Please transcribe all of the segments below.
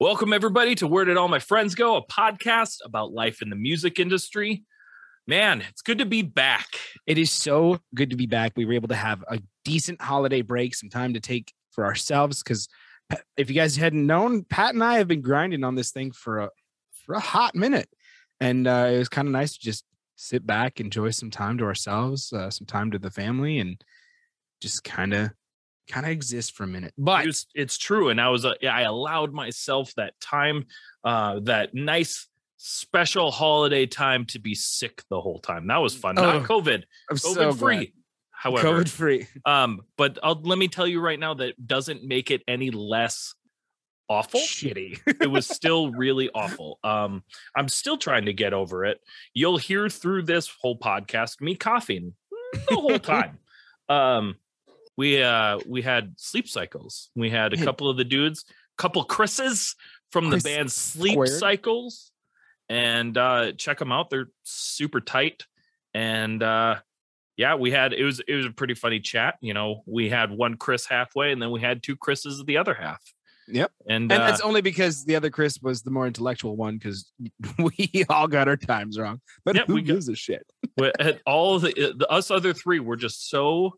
Welcome, everybody, to Where Did All My Friends Go, a podcast about life in the music industry. Man, it's good to be back. It is so good to be back. We were able to have a decent holiday break, some time to take for ourselves. Because if you guys hadn't known, Pat and I have been grinding on this thing for a for a hot minute, and uh, it was kind of nice to just sit back, enjoy some time to ourselves, uh, some time to the family, and just kind of kind of exist for a minute. But it's, it's true, and I was uh, I allowed myself that time, uh, that nice special holiday time to be sick the whole time. That was fun. Not Oh, COVID, I'm COVID so free. glad. However, COVID free. um, but I'll, let me tell you right now that doesn't make it any less awful. Shitty. it was still really awful. Um, I'm still trying to get over it. You'll hear through this whole podcast me coughing the whole time. um, we uh we had sleep cycles. We had a couple of the dudes, couple Chris's from the Chris band Sleep Squared. Cycles, and uh check them out. They're super tight. And uh yeah, we had it was it was a pretty funny chat. You know, we had one Chris halfway, and then we had two Chris's of the other half. Yep. And, And uh, that's only because the other Chris was the more intellectual one because we all got our times wrong. But Yeah, who we got- gives a shit? we had all the, the us other three were just so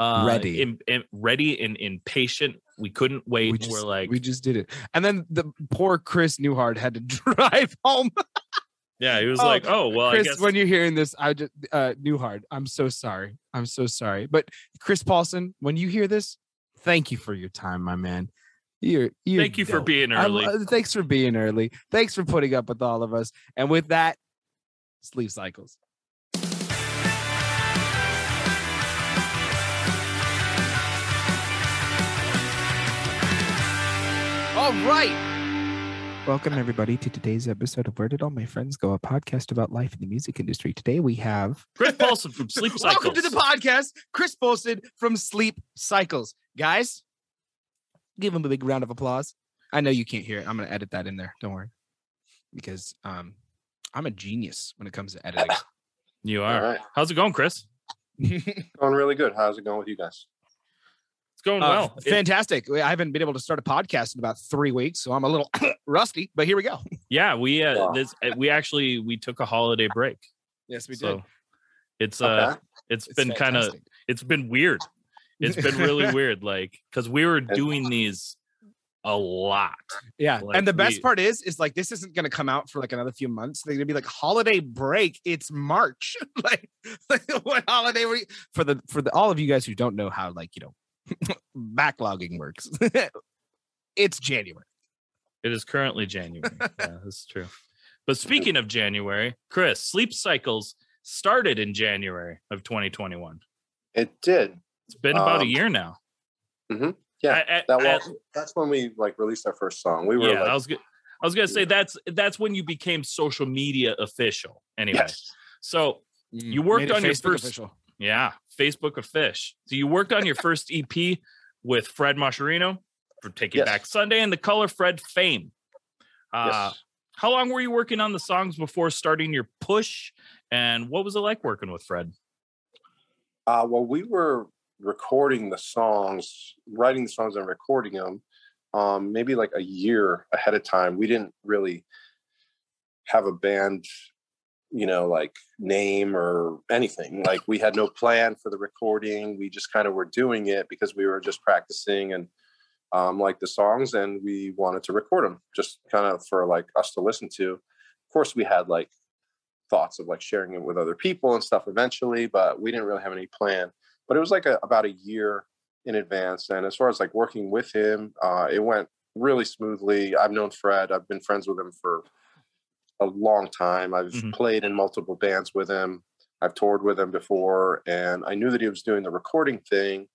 uh Ready. in, in- ready and impatient we couldn't wait We just, are like we just did it. And then the poor Chris Newhart had to drive home. yeah he was Oh, like oh well i Chris, guess when you're hearing this, I just uh Newhart, I'm so sorry. I'm so sorry. But Chris Paulson, when you hear this, thank you for your time, my man. You're, you're thank you for being early lo- thanks for being early. Thanks for putting up with all of us. And with that, sleep cycles. All right. Welcome everybody to today's episode of Where Did All My Friends Go, a podcast about life in the music industry. Today we have chris paulson from sleep cycles Welcome to the podcast, Chris Paulson from Sleep Cycles. Guys, give him a big round of applause. I know you can't hear it. I'm going to edit that in there. Don't worry. Because um, I'm a genius when it comes to editing. you are right. how's it going chris Going really good. How's it going with you guys? It's going Uh, well It- fantastic. I haven't been able to start a podcast in about three weeks, so I'm a little rusty, but here we go. yeah we uh Wow. this uh, we actually we took a holiday break Yes, we so it's uh it's It's been kind of it's been weird it's been really weird like because we were doing these a lot Yeah. Like, and the best we- part is, is like this isn't gonna come out for like another few months. They're gonna be like holiday break. It's March. like, like, what holiday were you for the for the all of you guys who don't know how like you know backlogging works. it's January. It is currently January. yeah, that's true. But speaking of January, Chris, Sleep Cycles started in January of 2021. It did. It's been about a Um, year now. Yeah. I- I- That I- was that's when we like released our first song. We were yeah, like, I was go- I was gonna say that's that's when you became social media official. Anyway, yes. so You worked Made it on your Facebook first- official. Yeah, Facebook of Fish. So you worked on your first EP with Fred Mascherino for Take It Yes. Back Sunday and the Color Fred Fame. Uh, yes. How long were you working on the songs before starting your push? And what was it like working with Fred? Uh, well, we were recording the songs, writing the songs and recording them, um, maybe like a year ahead of time. We didn't really have a band, you know, like name or anything. Like we had no plan for the recording. We just kind of were doing it because we were just practicing and um, like the songs, and we wanted to record them just kind of for like us to listen to. Of course, we had like thoughts of like sharing it with other people and stuff eventually, but we didn't really have any plan. But it was like a, about a year in advance. And as far as like working with him, uh, it went really smoothly. I've known Fred. I've been friends with him for a long time. I've Mhm. played in multiple bands with him. I've toured with him before, and I knew that he was doing the recording thing.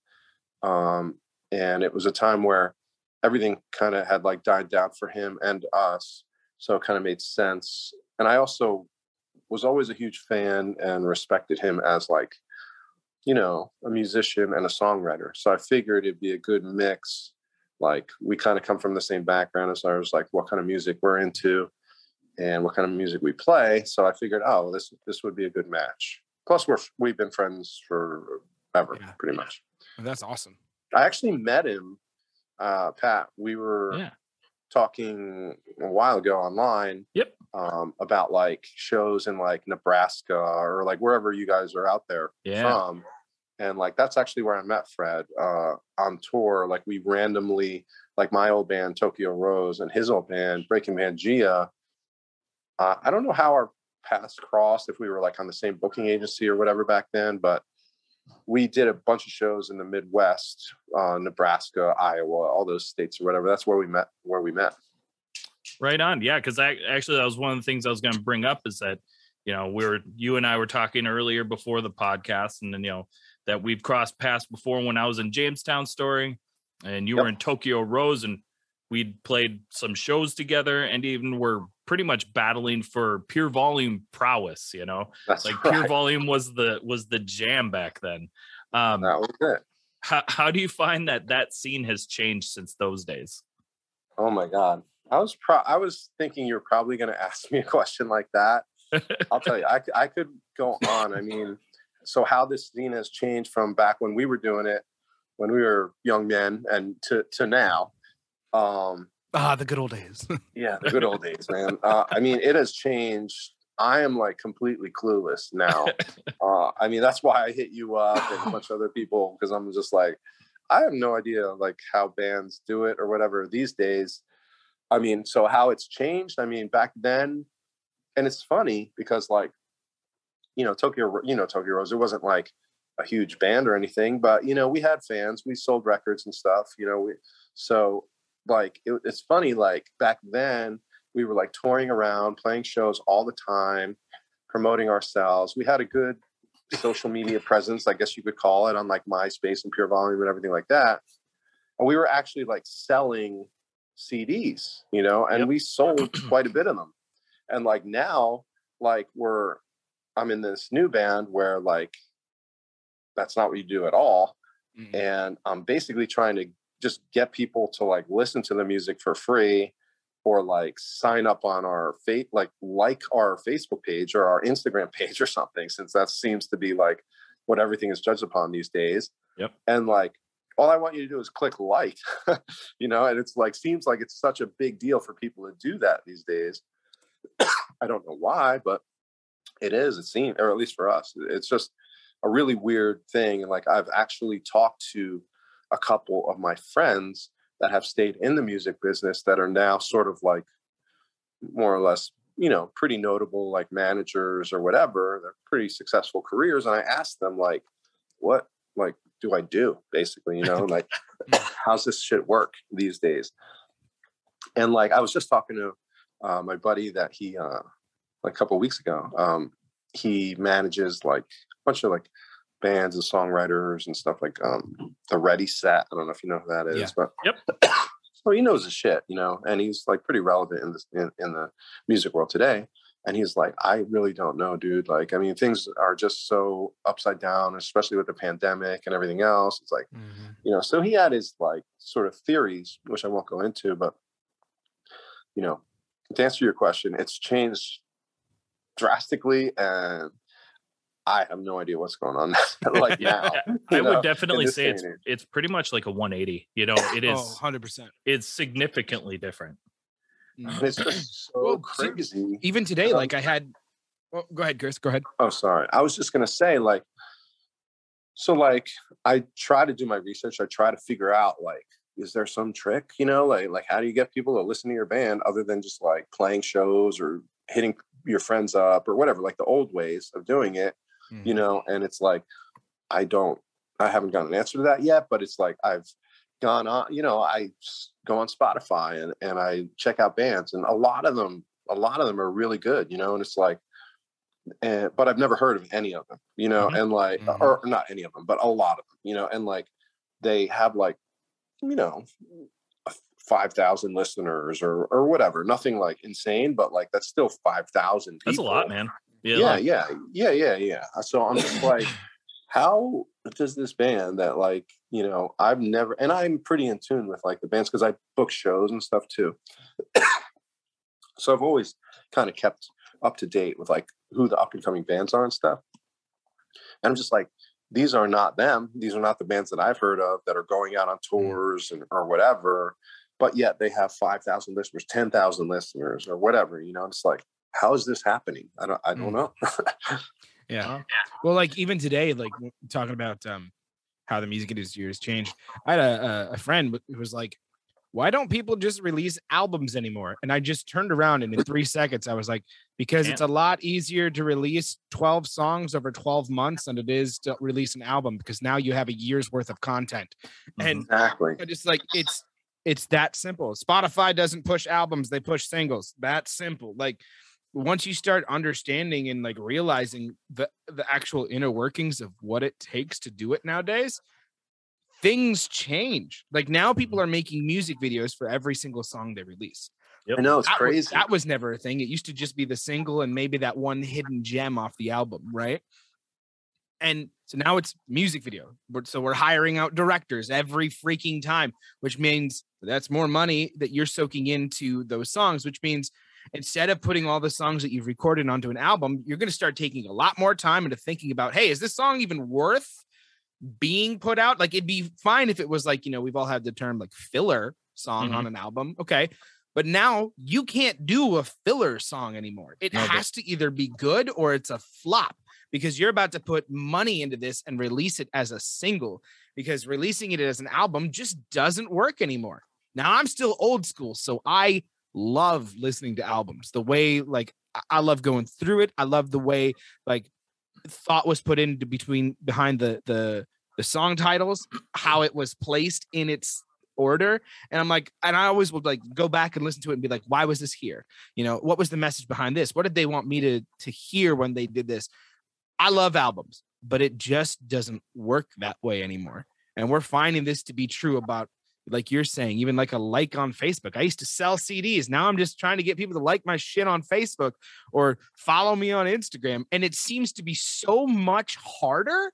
Um, and it was a time where everything kind of had like died down for him and us, so it kind of made sense. And I also was always a huge fan and respected him as like, you know, a musician and a songwriter. So I figured it'd be a good mix. Like we kind of come from the same background as far as like what kind of music we're into and what kind of music we play. So I figured, oh, this this would be a good match. Plus, we're we've been friends for ever, Yeah. pretty much. That's awesome. I actually met him, uh, Pat. We were Yeah. talking a while ago online. Yep. Um, about like shows in like Nebraska or like wherever you guys are out there Yeah. from. And like that's actually where I met Fred uh, on tour. Like we randomly, like my old band Tokyo Rose and his old band Breaking Pangea. Uh, I don't know how our paths crossed if we were like on the same booking agency or whatever back then, but we did a bunch of shows in the Midwest, uh, Nebraska, Iowa, all those states or whatever. That's where we met. Where we met. Right on. Yeah, because I actually that was one of the things I was going to bring up is that you know we were you and I were talking earlier before the podcast, and then you know that we've crossed paths before when I was in Jamestown Story, and you Yep. were in Tokyo Rose, and we'd played some shows together, and even were pretty much battling for pure volume prowess. You know, That's like pure volume was the was the jam back then. Um, That was it. how how do you find that that scene has changed since those days? Oh my god. I was pro- I was thinking you were probably going to ask me a question like that. I'll tell you, I, I could go on. I mean, so how this scene has changed from back when we were doing it, when we were young men, and to to now. Um, Ah, the good old days. yeah, the good old days, man. Uh, I mean, it has changed. I am like completely clueless now. Uh, I mean, that's why I hit you up and a bunch of other people because I'm just like, I have no idea like how bands do it or whatever these days. I mean, so how it's changed. I mean, back then, and it's funny because like, you know, Tokyo, you know, Tokyo Rose. It wasn't like a huge band or anything, but you know, we had fans. We sold records and stuff. You know, we so like it, it's funny. Like back then, we were like touring around, playing shows all the time, promoting ourselves. We had a good social media presence, I guess you could call it, on like MySpace and Pure Volume and everything like that. And we were actually like selling CDs, you know, and Yep. we sold quite a bit of them. And like now, like we're, I'm in this new band where like that's not what you do at all. Mm. And I'm basically trying to just get people to like listen to the music for free or like sign up on our fate like like our facebook page or our instagram page or something since that seems to be like what everything is judged upon these days Yep. and like all i want you to do is click like you know and it's like seems like it's such a big deal for people to do that these days i don't know why but it is it seems or at least for us it's just a really weird thing and like i've actually talked to a couple of my friends that have stayed in the music business that are now sort of like more or less you know pretty notable like managers or whatever they're pretty successful careers and i asked them like what like do i do basically? You know like how's this shit work these days? And like i was just talking to uh, my buddy that he uh like a couple of weeks ago um he manages like a bunch of like bands and songwriters and stuff like um the ready set i don't know if you know who that is Yeah. but Yep. so he knows his shit you know and he's like pretty relevant in this in, in the music world today and he's like i really don't know dude like i mean things are just so upside down especially with the pandemic and everything else it's like Mhm. you know so he had his like sort of theories which i won't go into but you know to answer your question it's changed drastically and i have no idea what's going on like now I you would definitely say it's age. it's pretty much like a 180. You know, it is Oh, 100%. it's significantly different. and it's just so Well, see- crazy Even today, Um, like I had. Oh, go ahead, Chris. Go ahead. oh sorry i was just going to say like so like i try to do my research i try to figure out like is there some trick you know like like how do you get people to listen to your band other than just like playing shows or hitting your friends up or whatever like the old ways of doing it Mm. you know and it's like i don't i haven't got an answer to that yet but it's like i've gone on you know I go on spotify and, and i check out bands and a lot of them a lot of them are really good you know and it's like and but i've never heard of any of them you know Mhm. and like Mhm. or not any of them but a lot of them you know and like they have like you know 5000 listeners or or whatever nothing like insane but like that's still 5000 That's a lot, man. Yeah. yeah, yeah, yeah, yeah, yeah. So I'm just like, how does this band that like, you know, I've never and I'm pretty in tune with like the bands because I book shows and stuff too. so I've always kind of kept up to date with like who the up and coming bands are and stuff. And I'm just like, these are not them. These are not the bands that I've heard of that are going out on mm. tours and or whatever. but yet they have 5,000 listeners, 10,000 listeners, or whatever. You know, it's like, how is this happening? I don't, I don't Mm. know. Yeah. Well, like even today, like talking about um how the music industry has changed. I had a, a, a friend who was like, "Why don't people just release albums anymore?" And I just turned around and in three seconds, I was like, "Because it's a lot easier to release twelve songs over twelve months than it is to release an album because now you have a year's worth of content." And exactly. I just like it's it's that simple. Spotify doesn't push albums, they push singles. That simple. Like once you start understanding and like realizing the the actual inner workings of what it takes to do it nowadays, things change. Like now people mm-hmm. are making music videos for every single song they release. I know it's That was, crazy. that was never a thing. It used to just be the single and maybe that one hidden gem off the album, right? And so now it's music video. We're- So we're hiring out directors every freaking time, which means that's more money that you're soaking into those songs, which means instead of putting all the songs that you've recorded onto an album, you're going to start taking a lot more time into thinking about, hey, is this song even worth being put out? Like it'd be fine if it was like, you know, we've all had the term like filler song on mm-hmm. an album. Okay. But now you can't do a filler song anymore. It No, but- has to either be good or it's a flop because you're about to put money into this and release it as a single because releasing it as an album just doesn't work anymore. Now I'm still old school, so I love listening to albums. The way like I- love going through it. I love the way like thought was put into between behind the the the song titles, how it was placed in its order. And I'm like, and I always would like go back and listen to it and be like, why was this here? You know, what was the message behind this? What did they want me to to hear when they did this? I love albums, but it just doesn't work that way anymore. And we're finding this to be true about, like you're saying, even like a like on Facebook. I used to sell CDs. Now I'm just trying to get people to like my shit on Facebook or follow me on Instagram. And it seems to be so much harder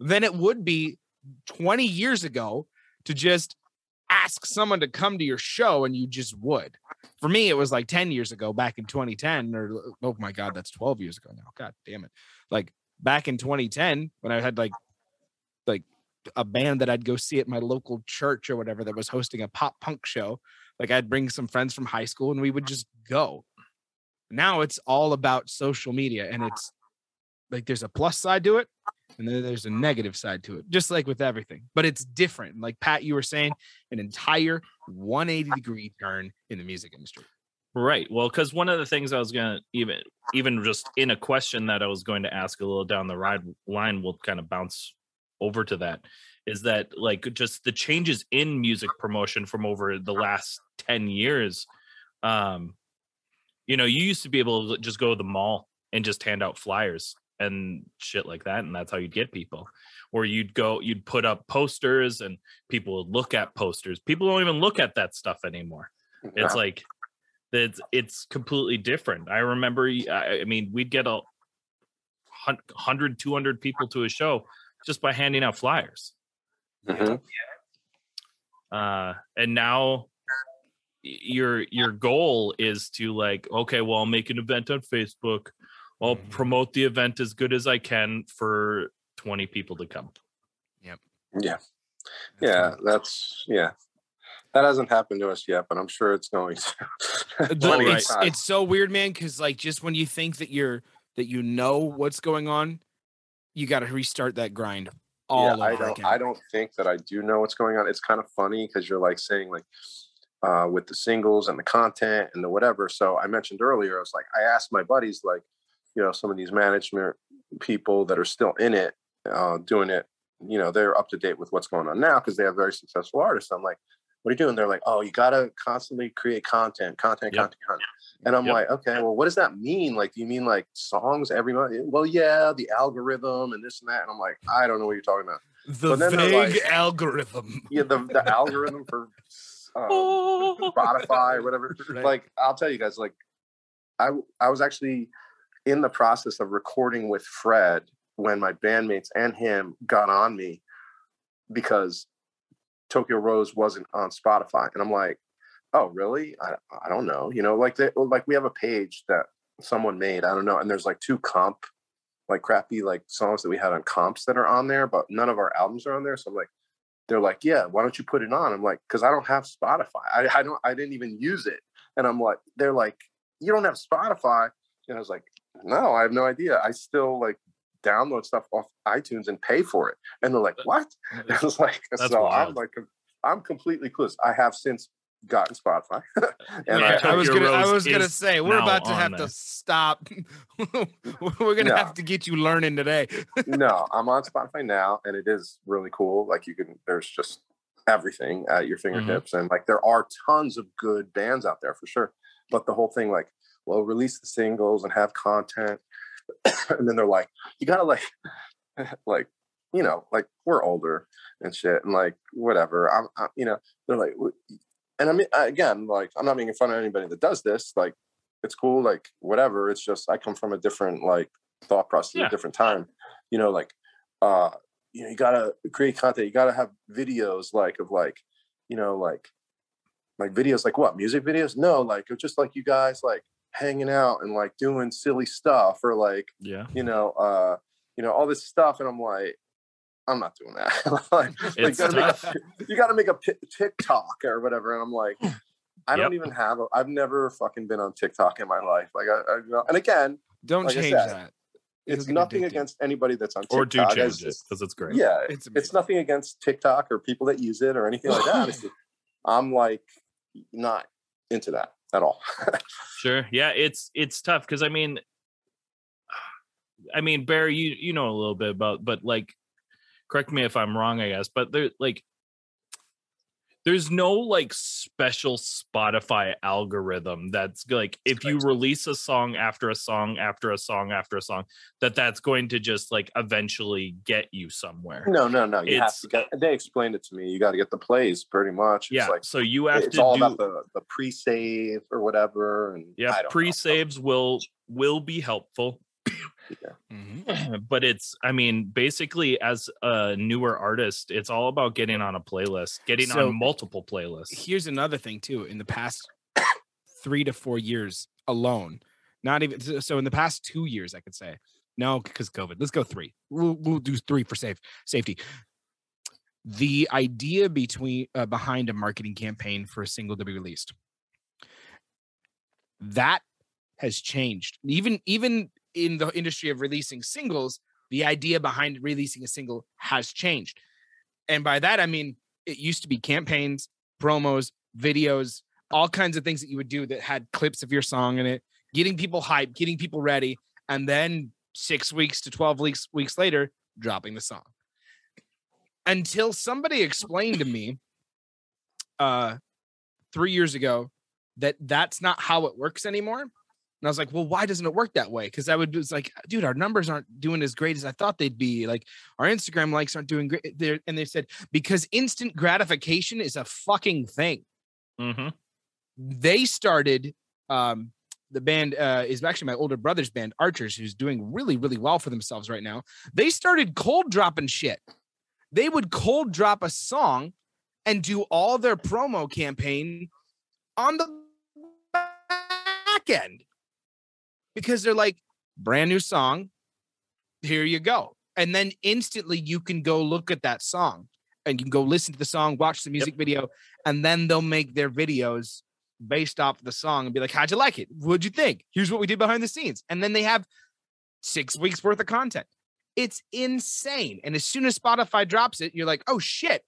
than it would be 20 years ago to just ask someone to come to your show and you just would. For me, it was like 10 years ago back in 2010, or oh my God, that's 12 years ago now. God damn it. Like back in 2010, when I had like like a band that I'd go see at my local church or whatever that was hosting a pop punk show, like I'd bring some friends from high school and we would just go. Now it's all about social media and it's like there's a plus side to it and then there's a negative side to it, just like with everything. But it's different. Like Pat, you were saying, an entire 180 degree turn in the music industry. Right. Well, because one of the things I was gonna even even just in a question that I was going to ask a little down the ride line will kind of bounce over to that is that like just the changes in music promotion from over the last 10 years. Um, you know, you used to be able to just go to the mall and just hand out flyers and shit like that, and that's how you'd get people. Or you'd go, you'd put up posters and people would look at posters. People don't even look at that stuff anymore it's like it's it's completely different i remember i mean we'd get a hun- 100 200 people to a show just by handing out flyers Mhm. uh and now your your goal is to like okay well i'll make an event on facebook i'll Mhm. promote the event as good as i can for 20 people to come yep Yeah. Yeah. That's, yeah. That hasn't happened to us yet, but I'm sure it's going to. The- it's it's so weird, man. Because like just when you think that you're that you know what's going on, you got to restart that grind all yeah, I over don't. again. I don't think that I do know what's going on. It's kind of funny because you're like saying like uh, with the singles and the content and the whatever. So I mentioned earlier, I was like, I asked my buddies like, you know, some of these management people that are still in it, uh, doing it. You know, they're up to date with what's going on now because they have very successful artists. I'm like, what are you doing? They're like, oh, you got to constantly create content, content, Yep. content, content. And I'm Yep. like, okay, well, what does that mean? Like, do you mean like songs every month? Well, yeah, the algorithm and this and that. And I'm like, I don't know what you're talking about the but then they're vague like- algorithm. yeah, the, the algorithm for um, Spotify or whatever. Right. Like, I'll tell you guys, like, I I was actually in the process of recording with Fred when my bandmates and him got on me because Tokyo Rose wasn't on Spotify, and I'm like, oh, really? I I don't know. You know, like they oh, like we have a page that someone made. I don't know, and there's like two comp. Like crappy like songs that we had on comps that are on there, but none of our albums are on there. So I'm like, they're like, yeah, why don't you put it on? I'm like, because I don't have Spotify. I, I don't I didn't even use it. And I'm like, they're like, you don't have Spotify. And I was like, no, I have no idea. I still like download stuff off iTunes and pay for it. And they're like, what? I was like, That's so wild. I'm like, I'm completely clueless. I have since gotten Spotify. and Yeah, I, I was gonna I was gonna say we're about to have there. to stop. we're gonna No. have to get you learning today. no, I'm on Spotify now, and it is really cool. Like you can, there's just everything at your mm-hmm. fingertips, and like there are tons of good bands out there for sure. But the whole thing, like, well, release the singles and have content, and then they're like, you gotta like, like, you know, like we're older and shit, and like whatever. I'm, i you know, they're like, and I mean, again, like I'm not making fun of anybody that does this. Like, it's cool, like whatever. It's just I come from a different like thought process, Yeah. a different time. You know, like uh you know you gotta create content you gotta have videos like of like you know like like videos like what music videos no like just like you guys like hanging out and like doing silly stuff or like Yeah. you know uh you know all this stuff and i'm like i'm not doing that like, like, you, gotta a, you gotta make a pi- tiktok or whatever and i'm like i don't even have i've never fucking been on tiktok in my life like i, I you know, and again Don't Like change said, that. it's nothing against anybody that's on TikTok. Or do change It's it because it's great. yeah It's it's nothing against TikTok or people that use it or anything like that. Just- I'm like not into that at all. Sure. Yeah, it's it's tough because I mean, I mean, Barry, you you know a little bit about, but like, correct me if I'm wrong, I guess, but there like, there's no like special Spotify algorithm that's like if you release a song after a song after a song after a song that that's going to just like eventually get you somewhere. no, no, no. You have to get, they explained it to me. You got to get the plays pretty much. It's Yeah, like so you have it's to all do about the, the pre-save or whatever. And yeah know. pre-saves will will be helpful Mhm. but it's i mean basically as a newer artist it's all about getting on a playlist getting So- on multiple playlists Here's another thing too. In the past three to four years alone, not even so- so in the past two years, I could say no because COVID. Let's go three. We'll, we'll do three for safe safety. The idea between uh, behind a marketing campaign for a single to be released that has changed. Even even in the industry of releasing singles, the idea behind releasing a single has changed. And by that I mean it used to be campaigns, promos, videos, all kinds of things that you would do that had clips of your song in it, getting people hyped, getting people ready, and then 6 weeks to 12 weeks weeks later dropping the song. Until somebody explained to me uh 3 years ago that that's not how it works anymore. And I was like, well, why doesn't it work that way? Because I would was like, dude, our numbers aren't doing as great as I thought they'd be. Like our Instagram likes aren't doing great. They're, and they said, because instant gratification is a fucking thing. Mhm. They started um the band uh, is actually my older brother's band, Archers, who's doing really, really well for themselves right now. They started cold dropping shit. They would cold drop a song and do all their promo campaign on the back end because they're like, brand new song, here you go. And then instantly you can go look at that song and you can go listen to the song, watch the music video, and then they'll make their videos based off the song and be like, How'd you like it? What'd you think? Here's what we did behind the scenes. And then they have six weeks worth of content. It's insane. And as soon as Spotify drops it, you're like, oh shit.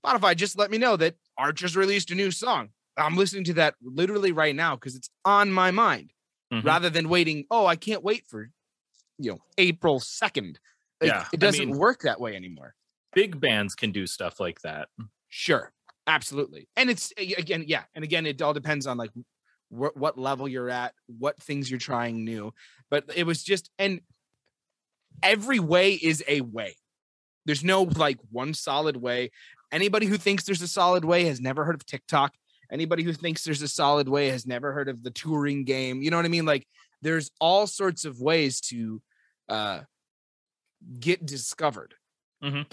Spotify just let me know that Archer's released a new song. I'm listening to that literally right now because it's on my mind Mhm. rather than waiting. Oh, I can't wait for, you know, April 2nd. Like, Yeah, It doesn't mean- work that way anymore. big bands can do stuff like that Sure. Absolutely. And it's again, yeah. And again, it all depends on like wh- what level you're at, what things you're trying new. But it was just, and every way is a way. There's no like one solid way. Anybody who thinks there's a solid way has never heard of TikTok. Anybody who thinks there's a solid way has never heard of the touring game. You know what I mean? Like there's all sorts of ways to uh get discovered. Mhm.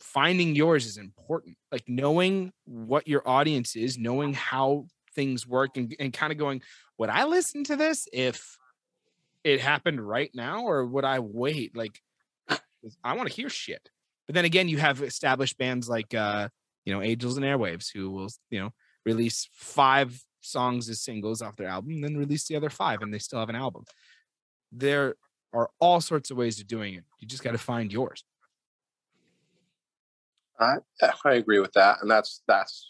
Finding yours is important. Like knowing what your audience is, knowing how things work and, and kind of going, would I listen to this if it happened right now or would I wait? Like I want to hear shit. But then again, you have established bands like uh, you know, Angels and Airwaves who will, you know, release five songs as singles off their album, then release the other five and they still have an album. There are all sorts of ways of doing it. You just got to find yours. I I agree with that, and that's that's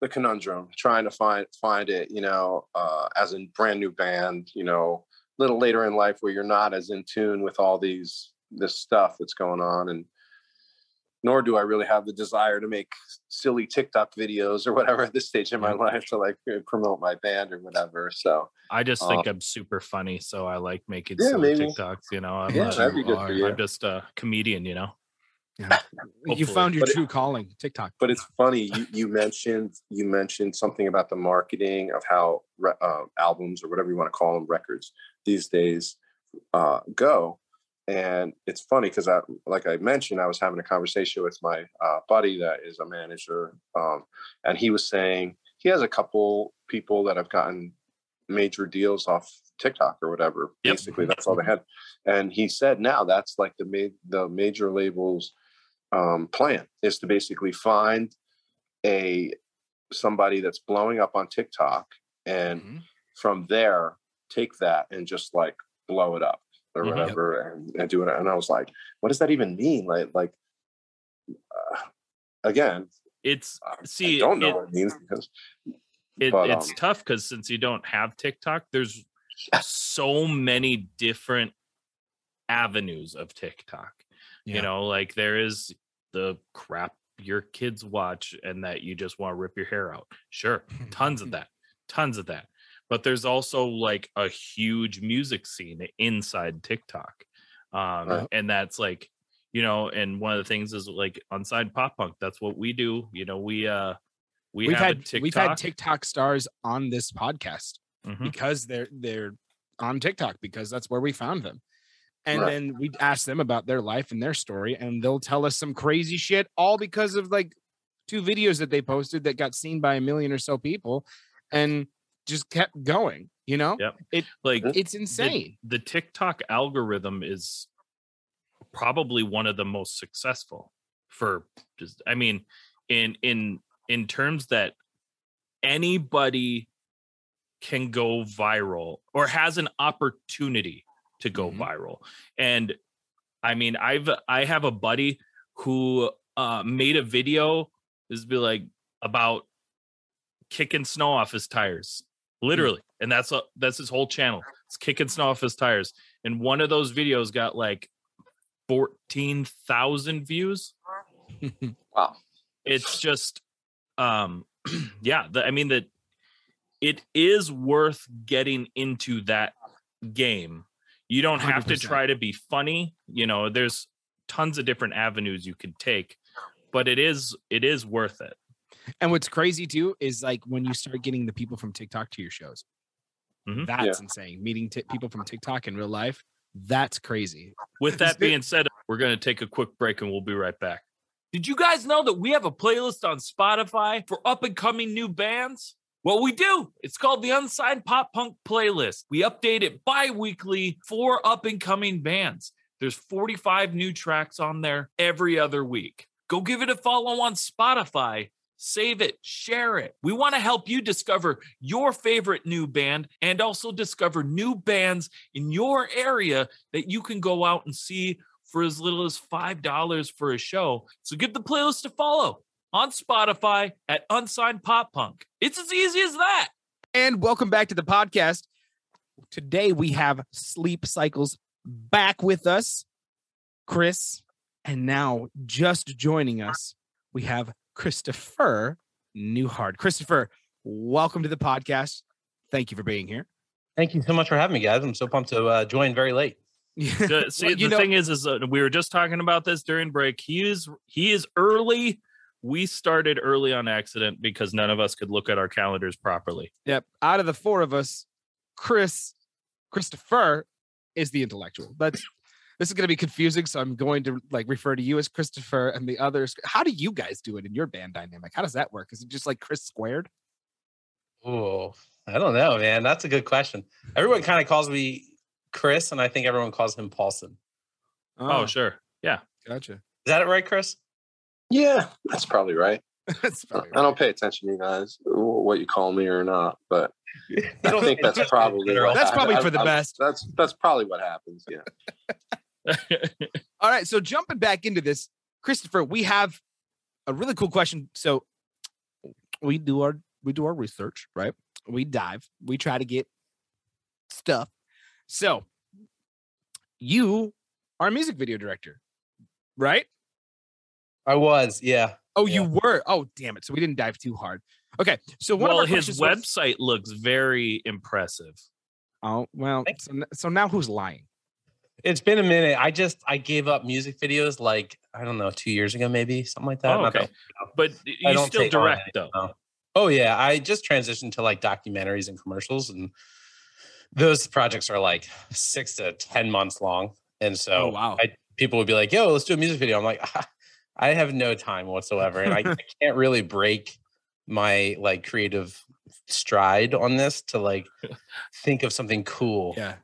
the conundrum. Trying to find find it, you know, uh, as a brand new band, you know, a little later in life where you're not as in tune with all these this stuff that's going on, and nor do I really have the desire to make silly TikTok videos or whatever at this stage in my life to like uh, promote my band or whatever. So I just think Um, I'm super funny, so I like making Yeah, silly maybe. TikToks. You know, I'm, Yeah, not- that'd be good for you. I'm just a comedian. You know, You found your But it- true calling, TikTok. but it's funny you, you mentioned you mentioned something about the marketing of how re- uh, albums or whatever you want to call them records these days uh, go and it's funny because i like i mentioned i was having a conversation with my uh, buddy that is a manager um, and he was saying he has a couple people that have gotten major deals off tiktok or whatever Yep. basically that's all they had and he said now that's like the ma- the major labels um, plan is to basically find a somebody that's blowing up on TikTok and Mhm. from there take that and just like blow it up or Mhm. Whatever and, and do it. And I was like, what does that even mean? Like, like uh, again, it's see, I don't know it- what it means because it, But, it's um, tough because since you don't have TikTok, there's so many different avenues of TikTok. Yeah. You know, like there is the crap your kids watch and that you just want to rip your hair out. Sure, tons of that, tons of that. But there's also like a huge music scene inside TikTok, um, Right. and that's like, you know, and one of the things is like unsigned pop punk. That's what we do. You know, we uh, we We've had TikTok. we've had TikTok stars on this podcast Mhm. because they're they're on TikTok because that's where we found them. And Right. then we ask them about their life and their story, and they'll tell us some crazy shit, all because of like two videos that they posted that got seen by a million or so people and just kept going, you know? Yep. like It's insane. The, TikTok algorithm is probably one of the most successful for just I mean in in in terms that anybody can go viral or has an opportunity to go Mhm. viral. And I mean I've I have a buddy who uh made a video is be like about kicking snow off his tires literally and that's a, that's his whole channel. It's kicking snow off his tires. And one of those videos got like 14,000 views. Wow, it's just um yeah the, i mean that it is worth getting into that game. You don't have to 100%. try to be funny you know there's tons of different avenues you can take but it is it is worth it And what's crazy too is like when you start getting the people from TikTok to your shows. Mhm. That's insane. Meeting t- people from TikTok in real life. That's crazy. with that being said we're going to take a quick break and we'll be right back Did you guys know that we have a playlist on Spotify for up and coming new bands? Well, we do. It's called the Unsigned Pop Punk Playlist. We update it bi weekly for up and coming bands. There's 45 new tracks on there every other week. Go give it a follow on Spotify. Save it, share it. We want to help you discover your favorite new band and also discover new bands in your area that you can go out and see for as little as $5 for a show. So give the playlist a follow on Spotify at Unsigned Pop Punk. It's as easy as that. And welcome back to the podcast. Today we have Sleep Cycles back with us, Chris. And now just joining us, we have Christopher Newhart. Christopher, welcome to the podcast. Thank you for being here. Thank you so much for having me, guys. I'm so pumped to uh, join very late. The, see, Well, the know- thing is, is uh, we were just talking about this during break. He is he is early. We started early on accident because none of us could look at our calendars properly. Yep. Out of the four of us, Chris, Christopher is the intellectual. That's this is going to be confusing, so I'm going to like refer to you as Christopher and the others. How do you guys do it in your band dynamic? How does that work? Is it just like Chris squared? Oh, I don't know, man. That's a good question. Everyone kind of calls me Chris, and I think everyone calls him Paulson. Oh, ah. sure. Yeah. gotcha. Is that it right, Chris? Yeah, that's probably right. That's I probably I don't pay attention to you guys, what you call me or not, but I don't think that's probably That's probably for the best. That's that's probably what happens. Yeah. All right, so jumping back into this, Christopher, we have a really cool question. So we do our we do our research, right? We dive, we try to get stuff. So you are a music video director, right? I was, yeah. Oh, Yeah. you were. Oh, damn it! So we didn't dive too hard. Okay, so one well, of his questions was- website looks very impressive. Oh well, so, so now who's lying? It's been a minute. I just I gave up music videos like I don't know two years ago, maybe something like that. Oh, okay. But you still direct though. Oh yeah, I just transitioned to like documentaries and commercials, and those projects are like six to ten months long. And oh, so Oh, wow. I, people would be like, "Yo, let's do a music video." I'm like, I have no time whatsoever, and I, I can't really break my like creative stride on this to like think of something cool. Yeah.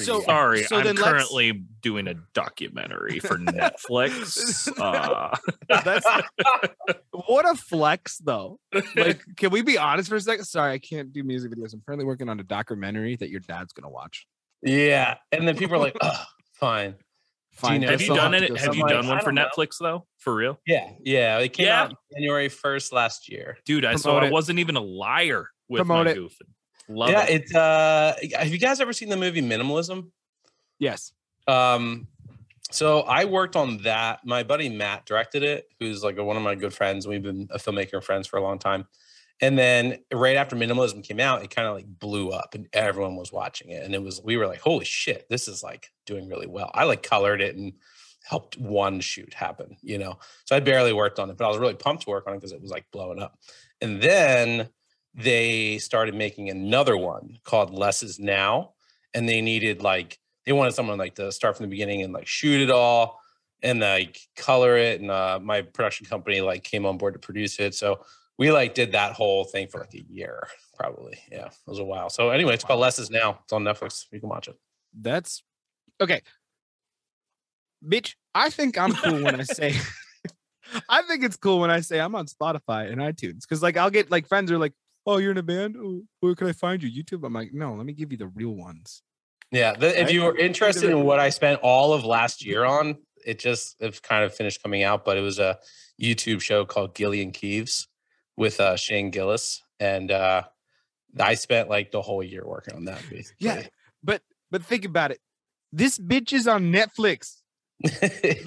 For So- you. Sorry, So I'm then let's- currently doing a documentary for Netflix. Uh, That's what a flex, though. Like, can we be honest for a second? Sorry, I can't do music videos. I'm currently working on a documentary that your dad's gonna watch. yeah, and then people are like, "Oh, fine." Fine. have you done it? Have you done one for don't know. Netflix though? For real, Yeah, yeah, it came Yeah. out January first last year. dude. I so Promote I it. wasn't even a liar with Promote my it. goofing. Love yeah, it. it's uh have you guys ever seen the movie Minimalism? Yes. Um so I worked on that. My buddy Matt directed it, who's like a, one of my good friends. We've been a filmmaker and friends for a long time. And then right after Minimalism came out, it kind of like blew up and everyone was watching it. And it was we were like, holy shit, this is like doing really well. I like colored it and helped one shoot happen, you know. So I barely worked on it, but I was really pumped to work on it because it was like blowing up. And then they started making another one called Less is Now. And they needed like they wanted someone like to start from the beginning and like shoot it all and like color it. And uh, my production company like came on board to produce it. So we like did that whole thing for like a year, probably. Yeah, it was a while. So anyway, it's called Less is Now. It's on Netflix. You can watch it. That's okay. Bitch, I think I'm cool when I say I think it's cool when I say I'm on Spotify and iTunes. Cause like I'll get like friends are like, Oh, you're in a band? Oh, where can I find you? YouTube? I'm like, no, let me give you the real ones. Yeah, the, if you were interested in what I spent all of last year on, it just it's kind of finished coming out. But it was a YouTube show called Gilly and Keeves with uh, Shane Gillis, and uh, I spent like the whole year working on that. Basically. Yeah. But but think about it. This bitch is on Netflix.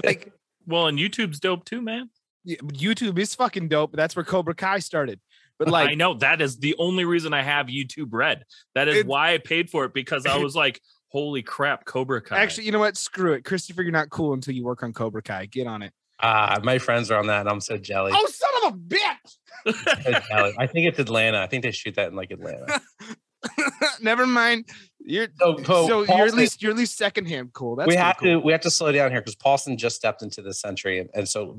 Like Well, and YouTube's dope too, man. yeah, YouTube is fucking dope. That's where Cobra Kai started. But like I know that is the only reason I have YouTube Red. That is It's- why I paid for it because I was like, "Holy crap, Cobra Kai!" actually, you know what? Screw it. Christopher, you're not cool until you work on Cobra Kai. Get on it. Ah, my friends are on that, and I'm so jelly. Oh, son of a bitch. So. I think it's Atlanta. I think they shoot that in like Atlanta. Never mind. You're So, so, so you're at least you're at least secondhand cool. That's we have cool. to we have to slow down here because Paulson just stepped into the century, and, and so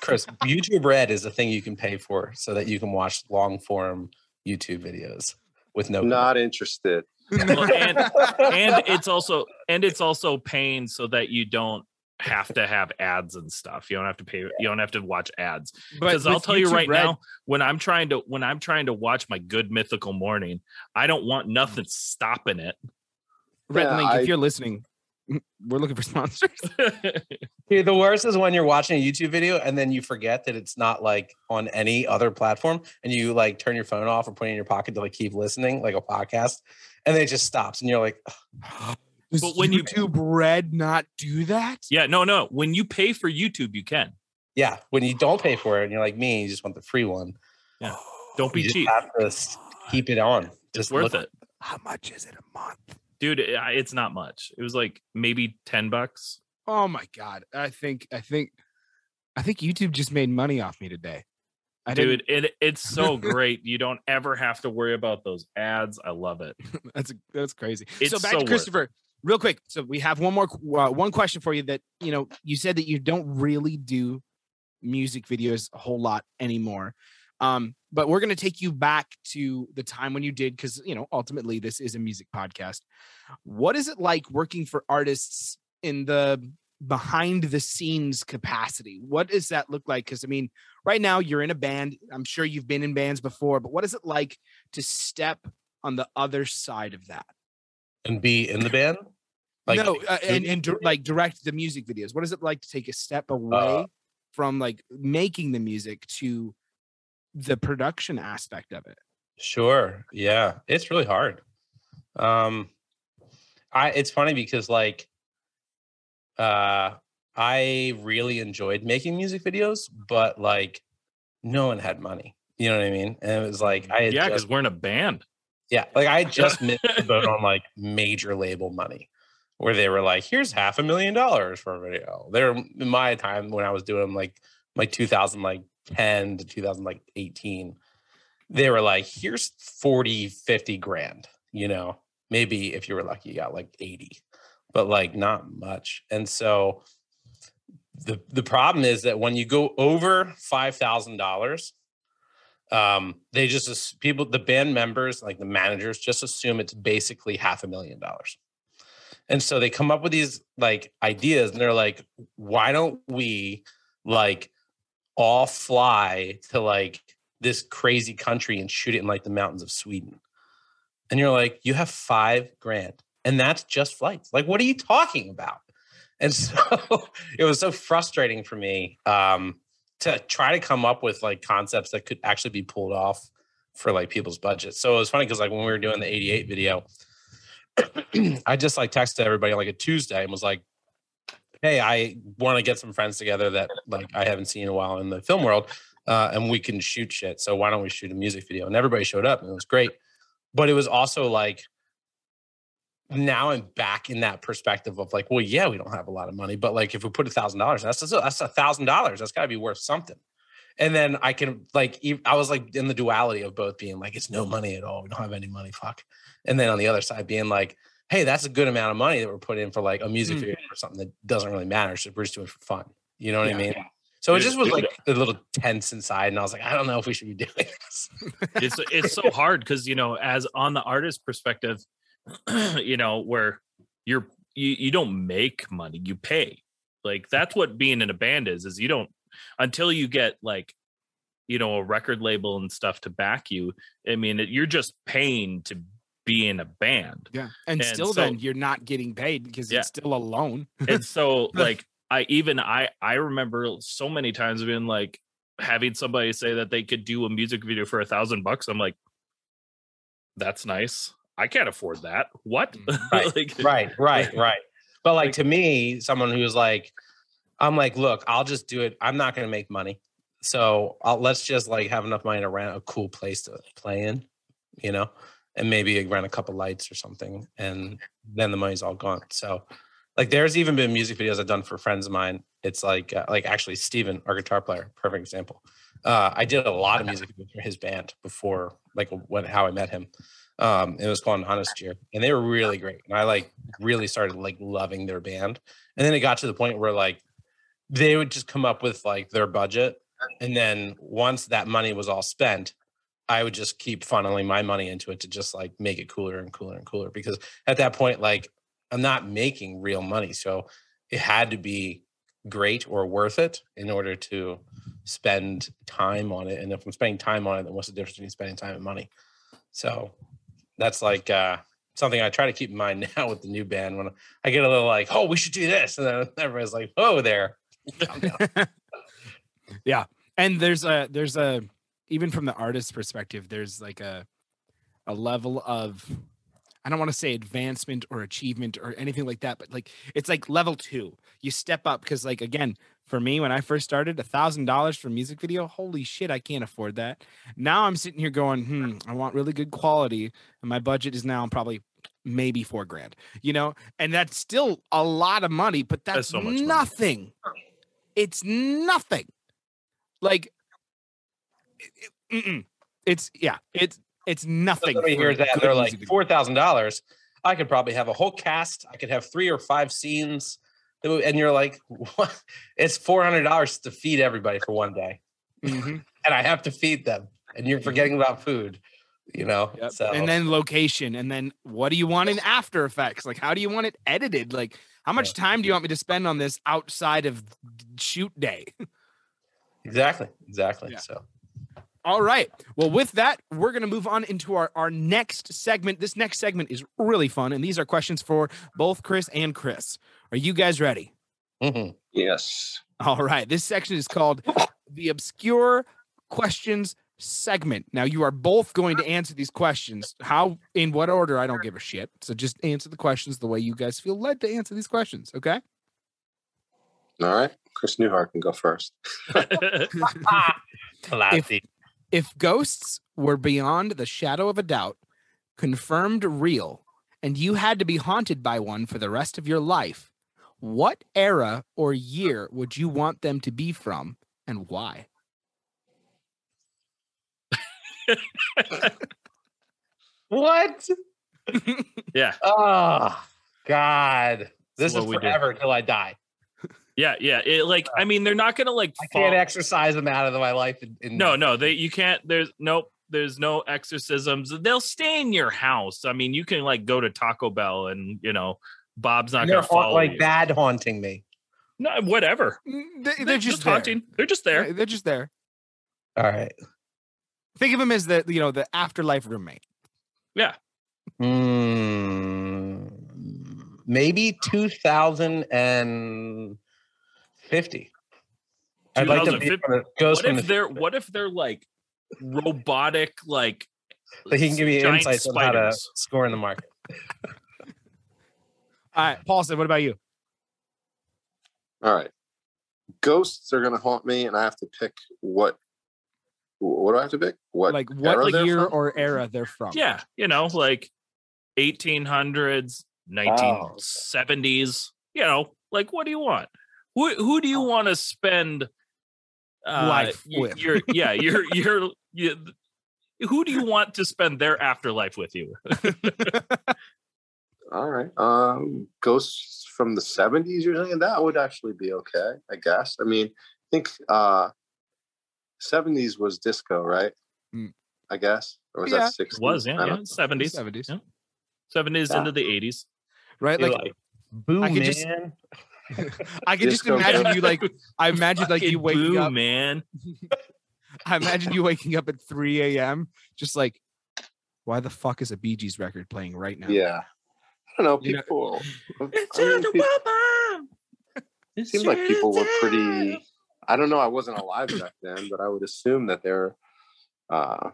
Chris, YouTube Red is a thing you can pay for so that you can watch long form YouTube videos with no. Not interested. Well, and, and it's also and it's also paying so that you don't have to have ads and stuff. You don't have to pay. You don't have to watch ads. But Because I'll with tell you right Red- now, when I'm trying to when I'm trying to watch my good mythical morning, I don't want Mm. nothing stopping it. Red Yeah, Link, I- if you're listening, we're looking for sponsors. Dude, the worst is when you're watching a YouTube video and then you forget that it's not like on any other platform, and you like turn your phone off or put it in your pocket to like keep listening, like a podcast, and then it just stops, and you're like, Does But when you- YouTube Red not do that? yeah, no, no. When you pay for YouTube, you can. yeah. When you don't pay for it, and you're like me, you just want the free one. Yeah, don't be you just cheap. have to keep it on. It's Just worth look- it, How much is it a month? dude. It's not much. It was like maybe ten bucks. Oh my god! I think I think I think YouTube just made money off me today. I didn't. dude it, it's so great you don't ever have to worry about those ads i love it That's that's crazy. so It's back so to worth. Christopher, real quick. So we have one more uh, one question for you. That you know, you said that you don't really do music videos a whole lot anymore. Um, but we're gonna take you back to the time when you did, because you know, ultimately this is a music podcast. What is it like working for artists in the behind the scenes capacity. What does that look like? Because I mean, right now you're in a band. I'm sure you've been in bands before, but what is it like to step on the other side of that? And be in the band? No, uh, and, and dir- like direct the music videos. What is it like to take a step away Uh, from like making the music to the production aspect of it? Sure. Yeah. It's really hard. Um I it's funny because like uh I really enjoyed making music videos, but like no one had money. You know what I mean? And it was like I had Yeah, because we're in a band. yeah, like I just missed the boat on like major label money where they were like, here's half a million dollars for a video. There in my time when I was doing them like my 2010 to 2018 they were like here's 40 50 grand you know? Maybe if you were lucky you got like 80 but like not much. And so the the problem is that when you go over $5000 um they just people the band members like the managers just assume it's basically half a million dollars and so they come up with these like ideas and they're like why don't we like all fly to like this crazy country and shoot it in like the mountains of Sweden. And you're like, you have five grand, and that's just flights. Like, what are you talking about? And so it was so frustrating for me um, to try to come up with like concepts that could actually be pulled off for like people's budgets. So it was funny because like when we were doing the 88 video, I just like texted everybody like a Tuesday and was like, hey, I want to get some friends together that like I haven't seen in a while in the film world, uh, and we can shoot shit. So why don't we shoot a music video? And everybody showed up, and it was great. But it was also like now I'm back in that perspective of like, well, yeah, we don't have a lot of money, but like if we put a thousand dollars, that's that's a thousand dollars. That's got to be worth something. And then I can like, I was like in the duality of both being like, it's no money at all. We don't have any money. Fuck. And then on the other side being like, hey, that's a good amount of money that we're putting in for like a music video mm-hmm. or something that doesn't really matter. So we're just doing it for fun. You know what Yeah. I mean? So it just was like uh a little tense inside, and I was like, I don't know if we should be doing this. it's it's so hard because you know as on the artist perspective you know where you're you, you don't make money you pay like that's what being in a band is is you don't until you get like you know a record label and stuff to back you i mean it, you're just paying to be in a band Yeah. And, And still so- then you're not getting paid because Yeah. it's still a loan. and so like i even i i remember so many times being like having somebody say that they could do a music video for a thousand bucks i'm like that's nice i can't afford that what Mhm. Right, like, right, right, right. But like to me, someone who's like, I'm like, look, I'll just do it. I'm not going to make money, so I'll, let's just like have enough money to rent a cool place to play in, you know, and maybe rent a couple lights or something, and then the money's all gone. So, like, there's even been music videos I've done for friends of mine. It's like, uh, like actually, Steven, our guitar player, perfect example. Uh, I did a lot of music for his band before, like, when how I met him. Um, it was called Honest Year, and they were really great. And I like really started like loving their band. And then it got to the point where like they would just come up with like their budget. And then once that money was all spent, I would just keep funneling my money into it to just like make it cooler and cooler and cooler. Because at that point, like I'm not making real money. So it had to be great or worth it in order to spend time on it. And if I'm spending time on it, then what's the difference between spending time and money? So that's like uh something I try to keep in mind now with the new band when I get a little like, oh, we should do this. And then everybody's like, oh, there. Yeah. And there's a there's a even from the artist's perspective, there's like a a level of I don't want to say advancement or achievement or anything like that, but like it's like level two. You step up because like again, for me, when I first started, a thousand dollars for a music video, holy shit, I can't afford that. Now I'm sitting here going, hmm, I want really good quality, and my budget is now probably maybe four grand, you know, and that's still a lot of money, but that's, That's so much money. It's nothing. Like, it- it- it's yeah, it's it's nothing. Somebody hears that they're like, four thousand dollars. I could probably have a whole cast. I could have three or five scenes. And you're like, what? It's four hundred dollars to feed everybody for one day. Mhm. And I have to feed them. And you're forgetting about food, you know? Yep. So And then location, and then what do you want in After Effects? Like, how do you want it edited? Like, How much time do you want me to spend on this outside of shoot day? Exactly. Exactly. Yeah. So All right. Well, with that, we're going to move on into our, our next segment. This next segment is really fun. And these are questions for both Chris and Chris. Are you guys ready? mhm. yes. All right. This section is called the obscure questions segment. Now, you are both going to answer these questions. How, in what order? I don't give a shit. So just answer the questions the way you guys feel led to answer these questions. Okay. All right. Chris Newhart can go first. Classy. If ghosts were beyond the shadow of a doubt, confirmed real, and you had to be haunted by one for the rest of your life, what era or year would you want them to be from and why? What? yeah. Oh God. This what is we do. forever till I die. Yeah. Yeah. It, like, I mean, they're not going to like, I fall- can't exercise them out of my life. In, in no, no, they, you can't, there's nope. There's no exorcisms. They'll stay in your house. I mean, you can like go to Taco Bell and, you know, Bob's not And gonna haunt- follow like you. bad haunting me. No, whatever. They, They're, they're just, just, haunting. They're just there. Yeah, They're just there. All right. Think of him as the you know the afterlife roommate. Mm, maybe 2050. I'd like to be 2050. from the ghost What if the they're future. what if they're like robotic like So he can give you giant insights on how to score in the market. All right, Paulson, what about you? All right. Ghosts are gonna haunt me, and I have to pick what. What do I have to pick? What like what era year from? or era they're from? Yeah, you know, like 1800s, 1970s. You know, like what do you want? Who who do you want to spend uh, Life y- with. Your yeah, your your you, who do you want to spend their afterlife with you? All right. Um, ghosts from the seventies. or something that would actually be okay, I guess. I mean, I think uh, seventies was disco, right? Mm. I guess, or was Yeah. that sixties? Was yeah, yeah, 70s, 70s. Yeah. 70s Yeah. into the 80s. Right? Like, like, boo, I could just- man. I can just imagine you like I imagine like you Fucking waking boo, up. man. I imagine you waking up at 3 a.m. just like why the fuck is a Bee Gees record playing right now? Yeah. I don't know. You know- People. It's I mean, on the people- it seemed like people were pretty. I don't know. I wasn't alive back then, but I would assume that they're uh,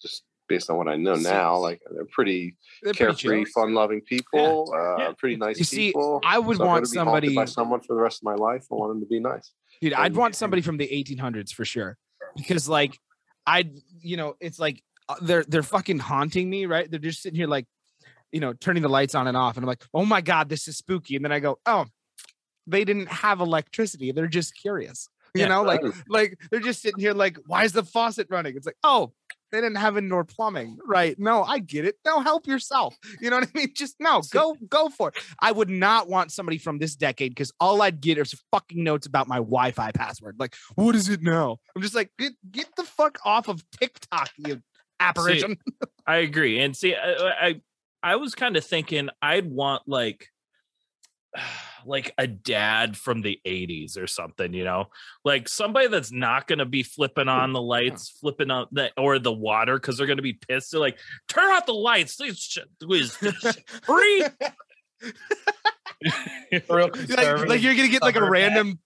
just based on what I know now. Like they're pretty They're carefree, chill. fun-loving people. Uh, yeah. Pretty nice You see, people. I would So want somebody by someone for the rest of my life. I want them to be nice. Dude, I'd want somebody from the 1800s for sure. Because like I'd you know, it's like uh, they're they're fucking haunting me, right? They're just sitting here like you know, turning the lights on and off and I'm like, "Oh my god, this is spooky." And then I go, "Oh, they didn't have electricity. They're just curious." You Yeah, know, like like they're just sitting here like, "Why is the faucet running?" It's like, "Oh, they didn't have indoor plumbing." Right? No, I get it. No, help yourself. You know what I mean? Just no, go go for it. I would not want somebody from this decade because all I'd get is fucking notes about my Wi-Fi password. Like, what is it now? I'm just like, get get the fuck off of TikTok, you apparition. I agree. And see, I I, I was kind of thinking I'd want like like a dad from the 80s or something, you know, like somebody that's not going to be flipping oh, on the lights, flipping on the or the water because they're going to be pissed. They're like, turn off the lights. This shit is free. Real like, like you're gonna get like a suburb dad. random,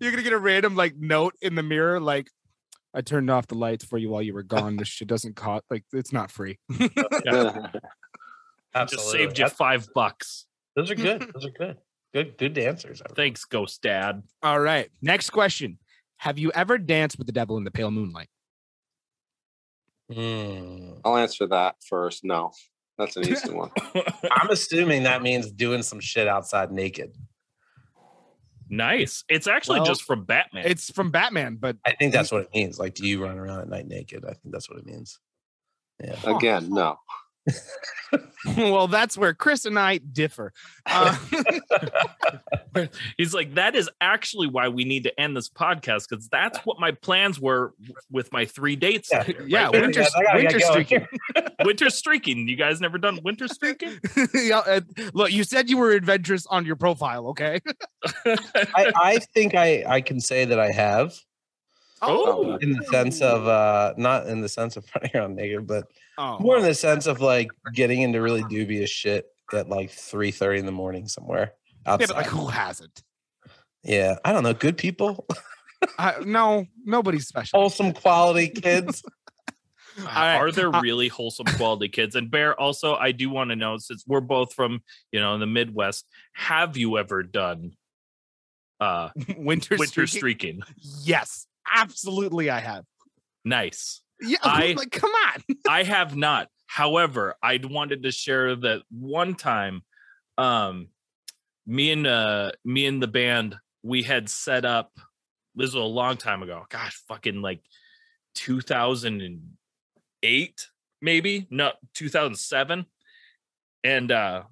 you're gonna get a random like note in the mirror, like. I turned off the lights for you while you were gone. This shit doesn't cost like it's not free. Just Absolutely. saved you That's- five bucks. Those are good. Those are good. Good, good answers. Thanks, Ghost Dad. All right. Next question. Have you ever danced with the devil in the pale moonlight? Hmm. I'll answer that first. No, that's an easy one. I'm assuming that means doing some shit outside naked. nice. It's actually Well, just from Batman. It's from Batman, but I think that's what it means. Like, do you run around at night naked? I think that's what it means. Yeah. Huh. Again, no. well, that's where Chris and I differ. Uh, He's like, that is actually why we need to end this podcast because that's what my plans were with my three dates. Yeah. yeah, Right. winter, I gotta winter streaking. winter streaking. You guys never done winter streaking? Yeah, uh, look, you said you were adventurous on your profile, okay? I, I think I I can say that I have Oh. in the sense of uh not in the sense of running around naked, but Oh, more in the sense of like getting into really dubious shit at like three thirty in the morning somewhere yeah, outside. but like who hasn't? Yeah, I don't know. Good people, Uh, no, nobody's special. wholesome quality kids. right. Are there Uh, really wholesome quality kids? And Bear, also, I do want to know since we're both from you know the Midwest, have you ever done uh winter, winter streaking? streaking? Yes, absolutely, I have. Nice. Yeah, I- like come on. I have not. However, I wanted to share that one time, um, me and uh, me and the band we had set up. This was a long time ago. Gosh, fucking like 2008, maybe no 2007, and uh,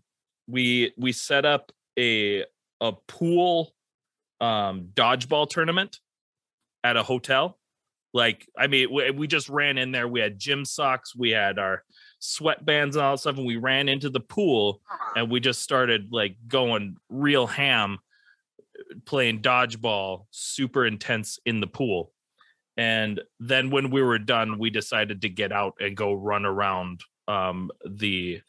we we set up a a pool um dodgeball tournament at a hotel like, I mean, we, we just ran in there. We had gym socks, we had our sweatbands and all that stuff, and we ran into the pool and we just started like going real ham, playing dodgeball, super intense in the pool. And then when we were done, we decided to get out and go run around um, the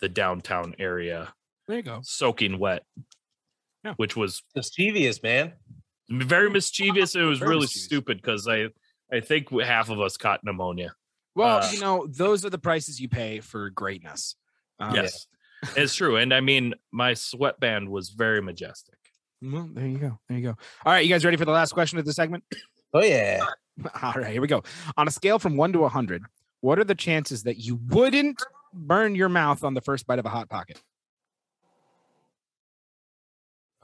the downtown area, There you go. soaking wet, Yeah. which was Mischievous, man. Very mischievous. It was Very really mischievous. stupid because I I think half of us caught pneumonia. Well, Uh, you know, those are the prices you pay for greatness. Um, yes, it's true. And I mean, my sweatband was very majestic. Well, there you go. There you go. All right, you guys ready for the last question of the segment? Oh yeah. All right, here we go. On a scale from one to a hundred, what are the chances that you wouldn't burn your mouth on the first bite of a hot pocket?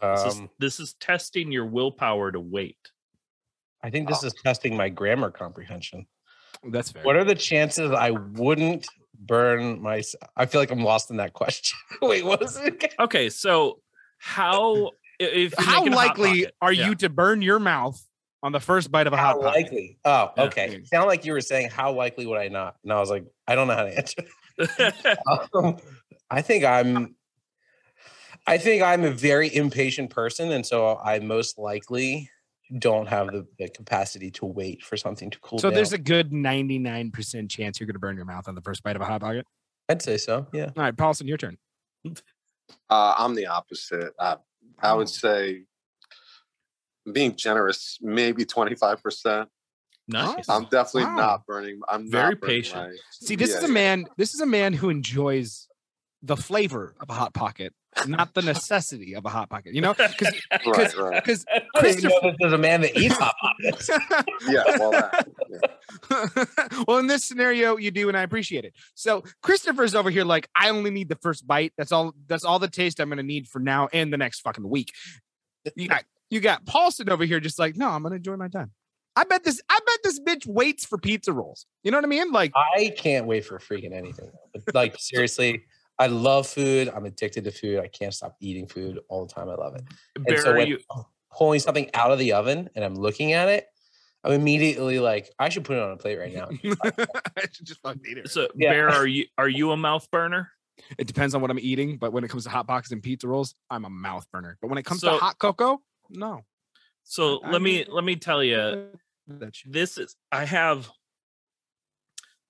This, is, Um, this is testing your willpower to wait. I think this is testing my grammar comprehension. That's fair. What are the chances I wouldn't burn my? I feel like I'm lost in that question. Wait, what was it? again? Okay, so how if How making a Hot likely are Yeah. you to burn your mouth on the first bite of a How hot pocket? likely? Oh, Yeah. okay. It sounded like you were saying how likely would I not? And I was like, I don't know how to answer. Um, I think I'm. I think I'm a very impatient person, and so I most likely don't have the, the capacity to wait for something to cool down. So down. there's a good 99% chance you're going to burn your mouth on the first bite of a hot pocket. I'd say so. Yeah. All right, Paulson, your turn. Uh, I'm the opposite. Uh, I Oh. would say, being generous, maybe 25%. nice. I'm definitely Wow. not burning. I'm Very not burning patient. my- See, this Yeah, is a man. This is a man who enjoys the flavor of a hot pocket, not the necessity of a hot pocket. You know, because Right, right. because I don't even know Christopher. if there's a man that eats hot pockets. Yeah, well, that, yeah. well, in this scenario, you do, and I appreciate it. So Christopher's over here, like, I only need the first bite. That's all. That's all the taste I'm going to need for now and the next fucking week. You got you got Paulson over here, just like, no, I'm going to enjoy my time. I bet this. I bet this bitch waits for pizza rolls. You know what I mean? Like, I can't wait for freaking anything. Like seriously, I love food. I'm addicted to food. I can't stop eating food all the time. I love it. And so when you, I'm pulling something out of the oven and I'm looking at it, I'm immediately like, I should put it on a plate right now. I should just fucking eat it. so Yeah. Bear, are you are you a mouth burner? It depends on what I'm eating, but when it comes to hot boxes and pizza rolls, I'm a mouth burner. But when it comes So- to hot cocoa, no. So I let me let me tell you, That shit. this is I have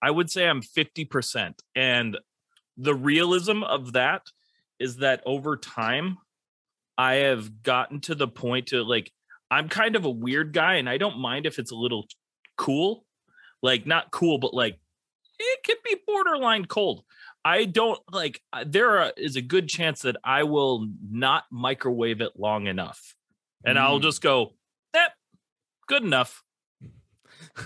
I would say I'm 50% and the realism of that is that over time I have gotten to the point to like I'm kind of a weird guy and I don't mind if it's a little cool. Like not cool but like it could be borderline cold. I don't like there are, is a good chance that I will not microwave it long enough. And I'll Mm. just go, "Eh, good enough."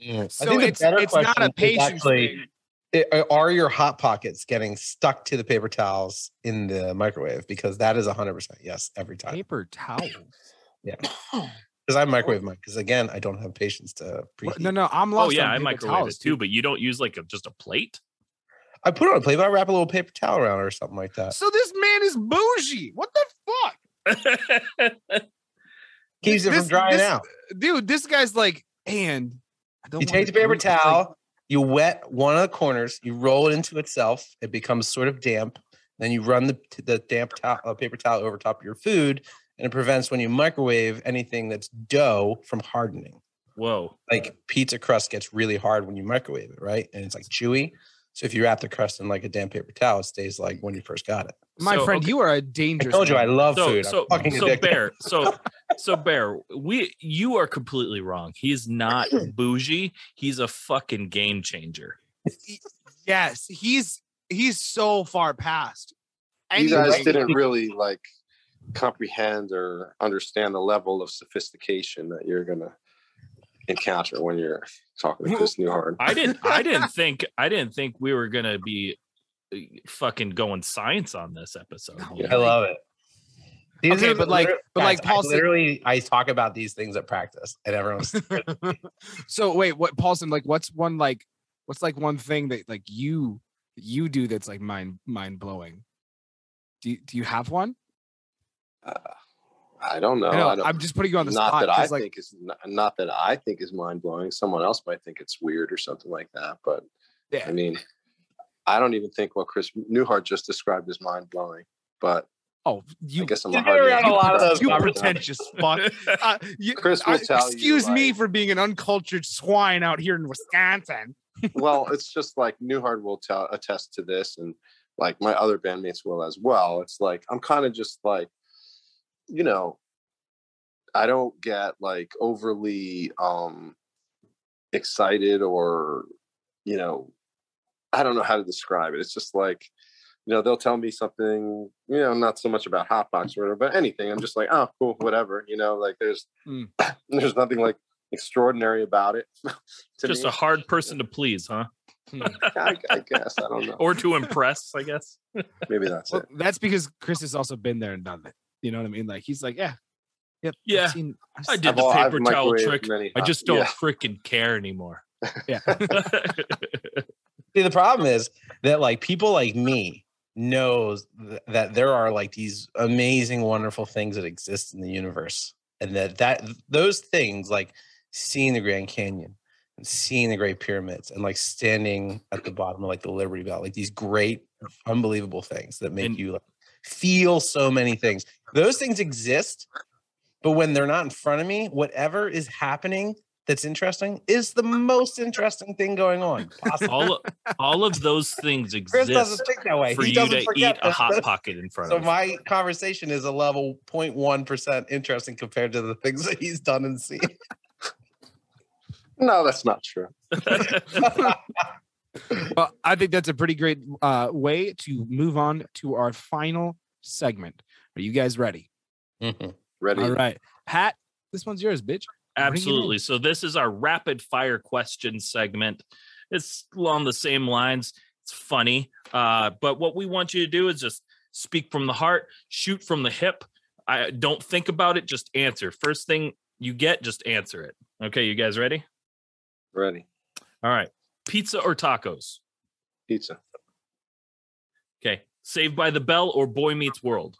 I So think it's it's not a patience actually, thing. It- are your hot pockets getting stuck to the paper towels in the microwave? Because that is 100% yes every time. Paper towels. Yeah. Because I microwave mine. Because again, I don't have patience to What- preheat. No, no, I'm oh, lost. Oh yeah, on I paper microwave towels, it too, but you don't use like a, just a plate. I put it on a plate, but I wrap a little paper towel around it or something like that. So this man is bougie. What the fuck? Keeps it from drying this- out. Dude, this guy's like, and I don't You take the paper drink." Like, towel, you wet one of the corners, you roll it into itself. It becomes sort of damp. Then you run the the damp towel, uh, paper towel over top of your food, and it prevents when you microwave anything that's dough from hardening. Whoa. Like pizza crust gets really hard when you microwave it, right? And it's like chewy. So if you wrap the crust in like a damp paper towel, it stays like when you first got it. My So, friend, okay. you are a dangerous. told you I love So food. so I'm fucking so addicted. bear. So so bear. We you are completely wrong. He's not bougie. He's a fucking game changer. yes, he's he's so far past. you guys didn't really like comprehend or understand the level of sophistication that you're gonna encounter when you're talking to Chris Newhart. I didn't I didn't think I didn't think we were gonna be uh, fucking going science on this episode. you I love it. These Okay, are but like- liter- but guys, like Paul I literally, I talk about these things at practice, and everyone's so wait, what Paulson? Like, what's one like? What's like one thing that like you you do that's like mind mind blowing? Do you, do you have one? Uh, I don't know. I know, I don't, I'm just putting you on the not spot. that I 'cause, like, think is not, not that I think is mind blowing. Someone else might think it's weird or something like that. But Yeah. I mean, I don't even think what Chris Newhart just described is mind blowing. But oh, you I guess I'm You a get hard around a lot of those you conversations. pretentious fuck. Uh, you- Chris will uh, tell you, excuse me like- for being an uncultured swine out here in Wisconsin. well, it's just like Newhart will tell attest to this, and like my other bandmates will as well. It's like I'm kind of just like, you know, I don't get like overly um excited or, you know, I don't know how to describe it. It's just like, you know, they'll tell me something, you know, not so much about hotbox or whatever, but anything. I'm just like, oh, cool, whatever. You know, like there's Mm. there's nothing like extraordinary about it. to Just me. a hard person to please, huh? I, I guess I don't know. Or to impress, I guess. Maybe that's Well, it. that's because Chris has also been there and done it. You know what I mean? Like he's like, yeah, yep, I've Yeah, seen- I've I did the I've- I've paper towel trick. I just don't Yeah. freaking care anymore. yeah. See, the problem is that like people like me knows th- that there are like these amazing, wonderful things that exist in the universe, and that that those things like seeing the Grand Canyon and seeing the Great Pyramids and like standing at the bottom of like the Liberty Bell, like these great, unbelievable things that make And- you like feel so many things. Those things exist, but when they're not in front of me, whatever is happening that's interesting is the most interesting thing going on. possibly. all of, all of those things Chris doesn't exist think that way. for he you doesn't to eat a that. hot pocket in front So of. So my conversation is a level 0.1 percent interesting compared to the things that he's done and seen. No, that's not true. Well, I think that's a pretty great uh, way to move on to our final segment. Are you guys ready? Ready? All right, Pat, this one's yours, bitch. Bring it in. Absolutely. So this is our rapid fire question segment. It's along the same lines. It's funny, uh, but what we want you to do is just speak from the heart, shoot from the hip. I don't think about it. Just answer. First thing you get, just answer it. Okay, you guys ready? Ready. All right. Pizza or tacos? Pizza. Okay. Saved by the Bell or Boy Meets World?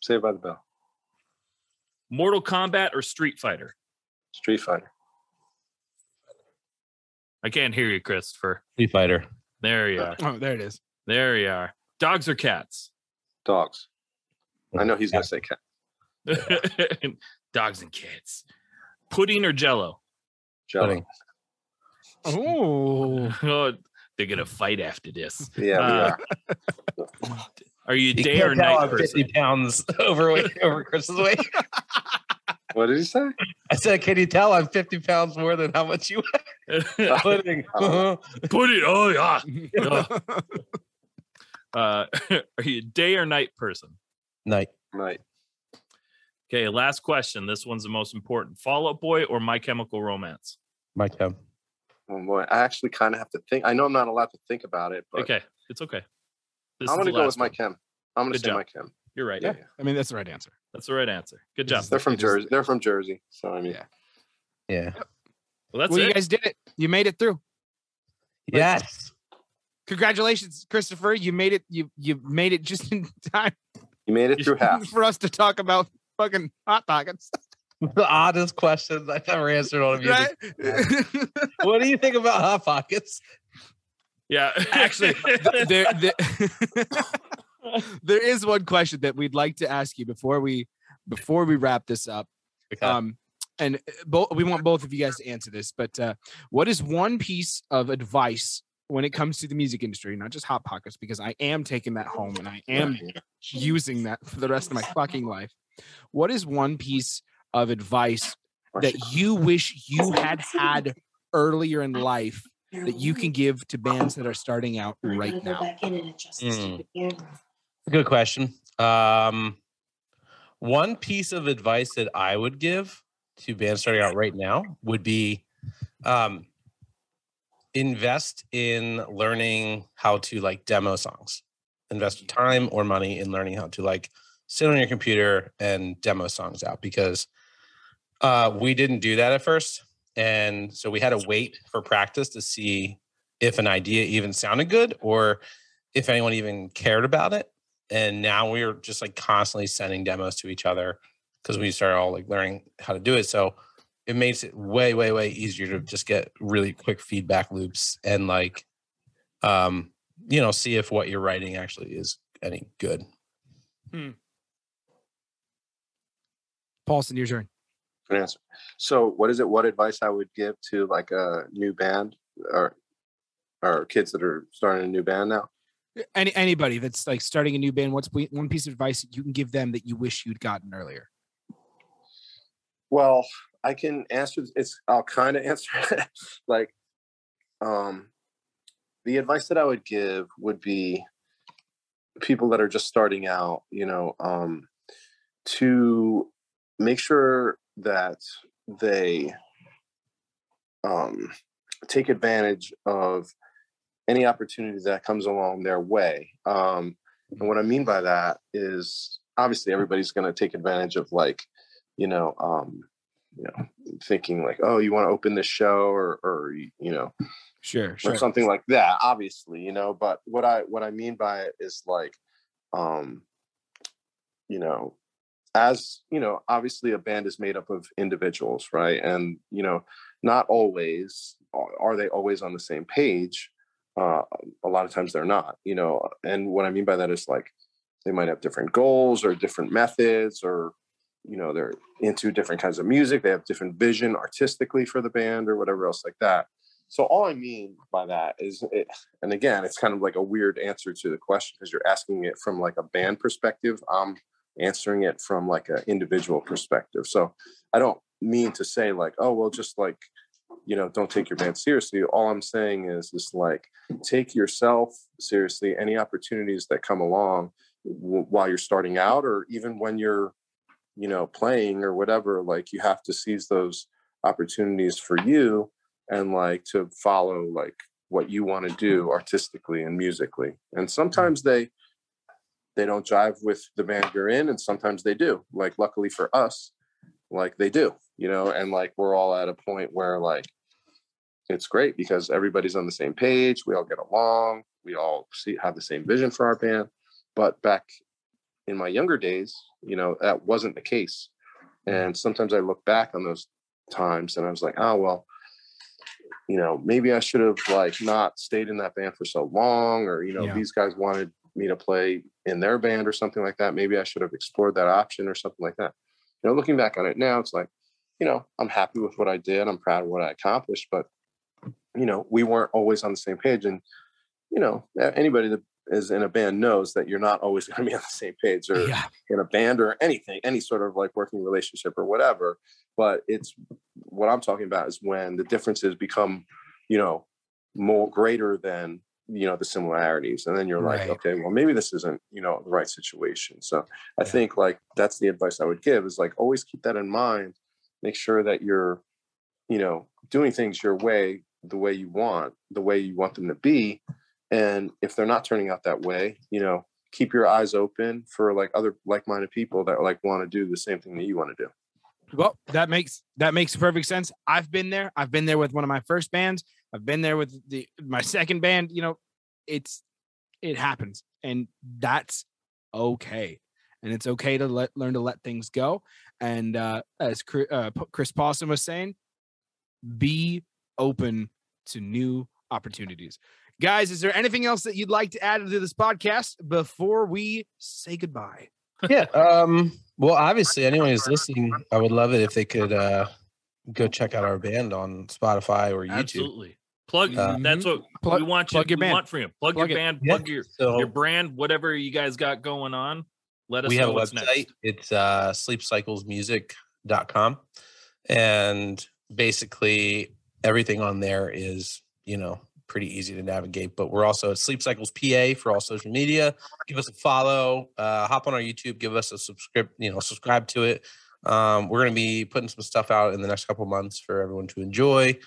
Saved by the Bell. Mortal Kombat or Street Fighter? Street Fighter. I can't hear you, Christopher. Street Fighter. There you uh, are. Oh, there it is. There you are. Dogs or cats? Dogs. I know he's gonna say cat. Dogs and cats. Pudding or jello? Jello. Pudding. Oh, Oh, they're gonna fight after this. Yeah, Uh, are. Are you a You day can't or tell night I'm 50 person? pounds overweight over Chris's weight. What did he say? I said, can you tell I'm 50 pounds more than how much you weigh? Pudding. Oh. Pudding. Oh yeah. Uh, are you a day or night person? Night. Night. Okay, last question. This one's the most important. Fall Out Boy or My Chemical Romance? My time. Oh boy, I actually kind of have to think. I know I'm not allowed to think about it, but Okay, it's okay. This I'm gonna go last with my one. chem. I'm gonna Good say job. my chem. You're right. Yeah, yeah. I mean, that's the right answer. That's the right answer. Good job. they're from Jersey. They're from Jersey, so I mean, Yeah. Yeah. Well, that's well, it. you guys did it. You made it through. Yes. Congratulations, Christopher. You made it. You you made it just in time You made it through half. for us to talk about fucking hot pockets. the oddest questions I've ever answered on a music. Right? What do you think about hot pockets? Yeah. Actually, there, there, there is one question that we'd like to ask you before we before we wrap this up. Okay. Um, and both we want both of you guys to answer this. But uh, what is one piece of advice when it comes to the music industry, not just hot pockets, because I am taking that home and I am using that for the rest of my fucking life. What is one piece of advice that you wish you had had earlier in life that you can give to bands that are starting out right now? Mm. Good question. Um, one piece of advice that I would give to bands starting out right now would be um, invest in learning how to like demo songs. Invest time or money in learning how to like sit on your computer and demo songs out because uh, we didn't do that at first. And so we had to wait for practice to see if an idea even sounded good or if anyone even cared about it. And now we're just like constantly sending demos to each other because we started all like learning how to do it. So it makes it way, way, way easier to just get really quick feedback loops and like, um, you know, see if what you're writing actually is any good. Hmm. Paulson, your turn. Good answer. So, what is it? What advice I would give to like a new band or or kids that are starting a new band now? Any anybody that's like starting a new band, what's one piece of advice that you can give them that you wish you'd gotten earlier? Well, I can answer. It's I'll kind of answer it. like, um, the advice that I would give would be people that are just starting out. You know, um, to make sure that they um, take advantage of any opportunity that comes along their way. Um, and what I mean by that is obviously everybody's going to take advantage of like, you know, um, you know, thinking like, oh, you want to open this show or, or you know, Sure, or something like that. Obviously, you know. But what I what I mean by it is like, um, you know, as you know, obviously a band is made up of individuals, right? And you know, not always are they always on the same page. Uh, a lot of times they're not, you know. And what I mean by that is like they might have different goals or different methods or you know they're into different kinds of music they have different vision artistically for the band or whatever else like that so all i mean by that is it, and again it's kind of like a weird answer to the question because you're asking it from like a band perspective i'm answering it from like an individual perspective. So i don't mean to say like oh well just like you know don't take your band seriously. All i'm saying is is like take yourself seriously. Any opportunities that come along w- while you're starting out or even when you're you know playing or whatever like you have to seize those opportunities for you and like to follow like what you want to do artistically and musically. And mm-hmm. sometimes they they don't jive with the band you're in and sometimes they do. Like luckily for us like they do you know and like we're all at a point where like it's great because everybody's on the same page we all get along we all see have the same vision for our band. But back in my younger days you know that wasn't the case. And sometimes i look back on those times and i was like oh well you know maybe i should have like not stayed in that band for so long or you know Yeah. these guys wanted me to play in their band or something like that maybe i should have explored that option or something like that you know looking back on it now it's like you know i'm happy with what i did i'm proud of what i accomplished but you know we weren't always on the same page and you know anybody that is in a band knows that you're not always going to be on the same page or Yeah. in a band or anything, any sort of like working relationship or whatever. But it's what I'm talking about is when the differences become, you know, more greater than you know the similarities, and then you're like, okay, well maybe this isn't you know the right situation. So I Yeah. think like that's the advice I would give is like always keep that in mind. Make sure that you're, you know, doing things your way, the way you want, the way you want them to be. And if they're not turning out that way, you know, keep your eyes open for like other like-minded people that like want to do the same thing that you want to do. Well, that makes that makes perfect sense. I've been there. I've been there with one of my first bands. I've been there with the my second band. You know, it's it happens and that's okay and it's okay to let learn to let things go and uh as Chri- uh, chris Paulson was saying be open to new opportunities guys is there anything else that you'd like to add to this podcast before we say goodbye yeah. Um, well, obviously, anyone who's listening, I would love it if they could uh, go check out our band on Spotify or YouTube. Absolutely. Plug. Uh, that's what Plug- we want. plug you, your we band. want from you. Plug, Plug your it. band. Yeah. Plug your So your brand. Whatever you guys got going on. Let us we know have a what's website. next. It's uh, sleepcyclesmusic.com. And basically, everything on there is, you know, pretty easy to navigate. But we're also at Sleep Cycles PA for all social media. Give us a follow. Uh, hop on our YouTube. Give us a subscribe. You know, subscribe to it. Um, we're going to be putting some stuff out in the next couple months for everyone to enjoy.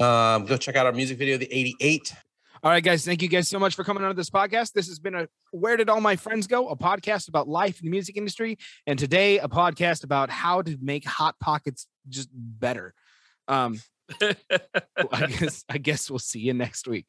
Um, go check out our music video, the 88. All right, guys. Thank you guys so much for coming on to this podcast. This has been a Where Did All My Friends Go? A podcast about life in the music industry. And today, a podcast about how to make Hot Pockets just better. Um, I guess I guess we'll see you next week.